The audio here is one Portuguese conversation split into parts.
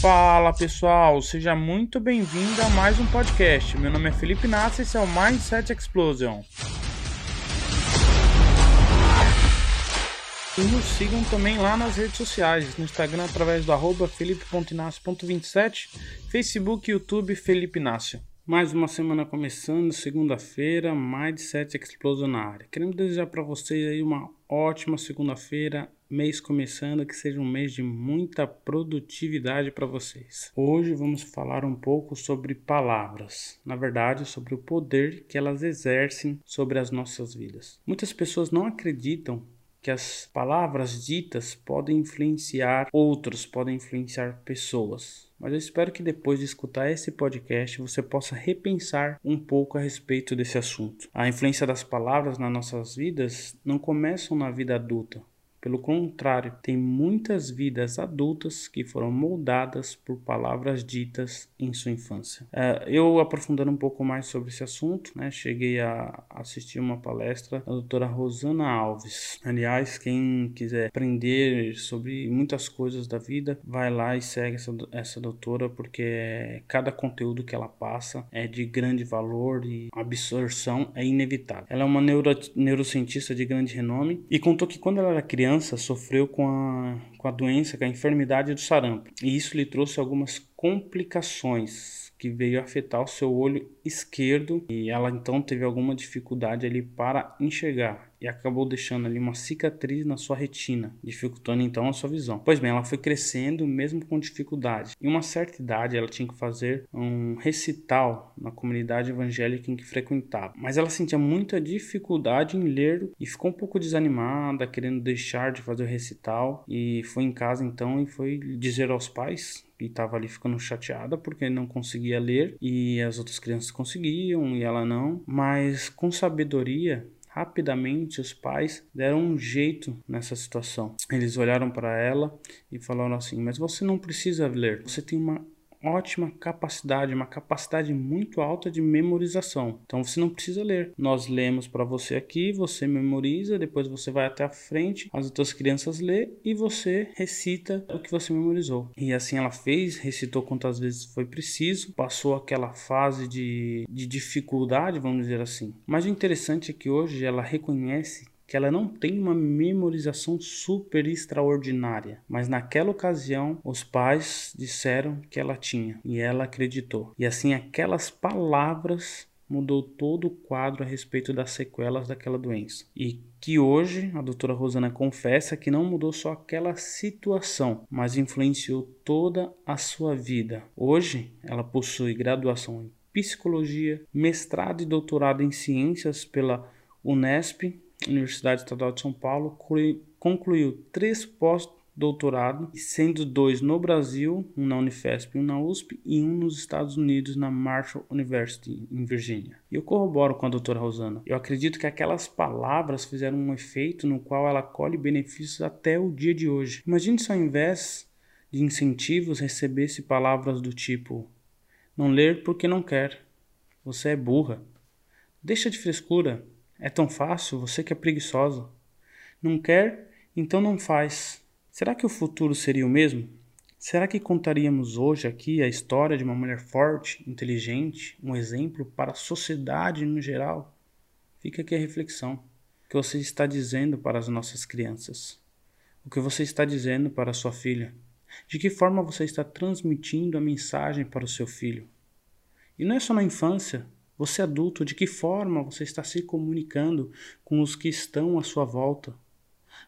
Fala pessoal, seja muito bem-vindo a mais um podcast. Meu nome é Felipe Nassi e esse é o Mindset Explosion. E nos sigam também lá nas redes sociais, no Instagram através do arroba felipe.inácio.27, Facebook e YouTube Felipe Inácio. Mais uma semana começando, segunda-feira, Mindset Explosion na área. Queremos desejar para vocês aí uma ótima segunda-feira, mês começando, que seja um mês de muita produtividade para vocês. Hoje vamos falar um pouco sobre palavras, na verdade, sobre o poder que elas exercem sobre as nossas vidas. Muitas pessoas não acreditam que as palavras ditas podem influenciar outros, podem influenciar pessoas. Mas eu espero que depois de escutar esse podcast você possa repensar um pouco a respeito desse assunto. A influência das palavras nas nossas vidas não começam na vida adulta, pelo contrário, tem muitas vidas adultas que foram moldadas por palavras ditas em sua infância. Uh, eu aprofundando um pouco mais sobre esse assunto, né, cheguei a assistir uma palestra da doutora Rosana Alves. Aliás, quem quiser aprender sobre muitas coisas da vida, vai lá e segue essa, essa doutora, porque cada conteúdo que ela passa é de grande valor e absorção é inevitável. Ela é uma neuro, neurocientista de grande renome e contou que quando ela era criança, criança sofreu com a, com a doença, com a enfermidade do sarampo, e isso lhe trouxe algumas complicações que veio afetar o seu olho esquerdo e ela então teve alguma dificuldade ali para enxergar e acabou deixando ali uma cicatriz na sua retina, dificultando então a sua visão. Pois bem, ela foi crescendo mesmo com dificuldade. Em uma certa idade, ela tinha que fazer um recital na comunidade evangélica em que frequentava, mas ela sentia muita dificuldade em ler e ficou um pouco desanimada, querendo deixar de fazer o recital e foi em casa então e foi dizer aos pais e estava ali ficando chateada porque não conseguia ler e as outras crianças conseguiam e ela não, mas com sabedoria Rapidamente os pais deram um jeito nessa situação. Eles olharam para ela e falaram assim: Mas você não precisa ler, você tem uma ótima capacidade, uma capacidade muito alta de memorização. Então você não precisa ler. Nós lemos para você aqui, você memoriza, depois você vai até a frente, as outras crianças lê e você recita o que você memorizou. E assim ela fez, recitou quantas vezes foi preciso, passou aquela fase de, de dificuldade, vamos dizer assim. Mas o interessante é que hoje ela reconhece que ela não tem uma memorização super extraordinária, mas naquela ocasião os pais disseram que ela tinha e ela acreditou. E assim aquelas palavras mudou todo o quadro a respeito das sequelas daquela doença. E que hoje a doutora Rosana confessa que não mudou só aquela situação, mas influenciou toda a sua vida. Hoje ela possui graduação em psicologia, mestrado e doutorado em ciências pela Unesp Universidade Estadual de São Paulo, concluiu três pós-doutorado, sendo dois no Brasil, um na Unifesp um na USP, e um nos Estados Unidos, na Marshall University, em Virgínia. E eu corroboro com a doutora Rosana. Eu acredito que aquelas palavras fizeram um efeito no qual ela colhe benefícios até o dia de hoje. Imagine se ao invés de incentivos recebesse palavras do tipo: Não ler porque não quer. Você é burra. Deixa de frescura. É tão fácil, você que é preguiçosa. Não quer, então não faz. Será que o futuro seria o mesmo? Será que contaríamos hoje aqui a história de uma mulher forte, inteligente, um exemplo para a sociedade no geral? Fica aqui a reflexão. O que você está dizendo para as nossas crianças? O que você está dizendo para a sua filha? De que forma você está transmitindo a mensagem para o seu filho? E não é só na infância, você adulto, de que forma você está se comunicando com os que estão à sua volta?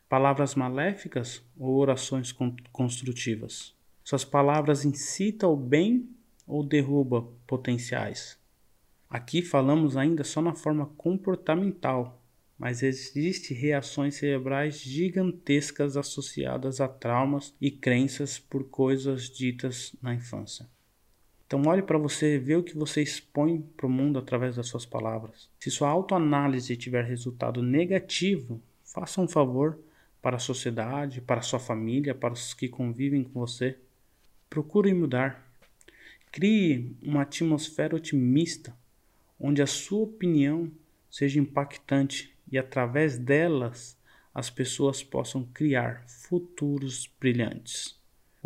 Palavras maléficas ou orações construtivas? Suas palavras incitam ao bem ou derruba potenciais? Aqui falamos ainda só na forma comportamental, mas existem reações cerebrais gigantescas associadas a traumas e crenças por coisas ditas na infância. Então olhe para você, vê o que você expõe para o mundo através das suas palavras. Se sua autoanálise tiver resultado negativo, faça um favor para a sociedade, para a sua família, para os que convivem com você. Procure mudar. Crie uma atmosfera otimista, onde a sua opinião seja impactante e através delas as pessoas possam criar futuros brilhantes.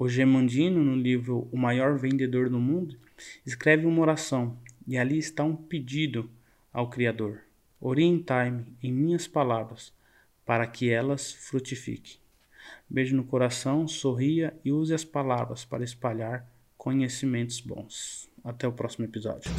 O Gemandino, no livro O Maior Vendedor do Mundo, escreve uma oração e ali está um pedido ao Criador: Orientai-me em minhas palavras, para que elas frutifiquem. Beijo no coração, sorria e use as palavras para espalhar conhecimentos bons. Até o próximo episódio.